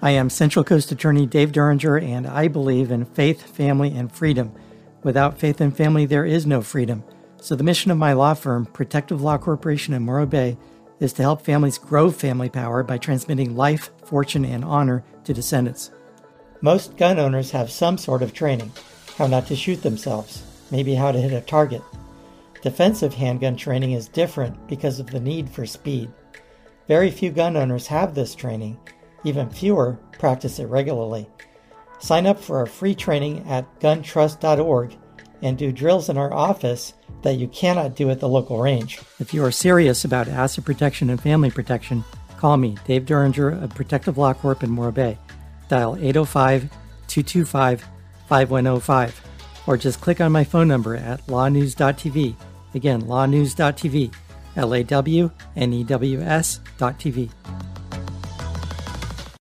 I am Central Coast Attorney Dave Duringer, and I believe in faith, family, and freedom. Without faith and family, there is no freedom. So, the mission of my law firm, Protective Law Corporation in Morro Bay, is to help families grow family power by transmitting life, fortune, and honor to descendants. Most gun owners have some sort of training how not to shoot themselves, maybe how to hit a target. Defensive handgun training is different because of the need for speed. Very few gun owners have this training, even fewer practice it regularly. Sign up for our free training at guntrust.org and do drills in our office that you cannot do at the local range. If you are serious about asset protection and family protection, call me, Dave Duringer of Protective Law Corp in Morro Bay. Dial 805 225 5105 or just click on my phone number at lawnews.tv. Again, lawnews.tv, L A W N E W S.tv.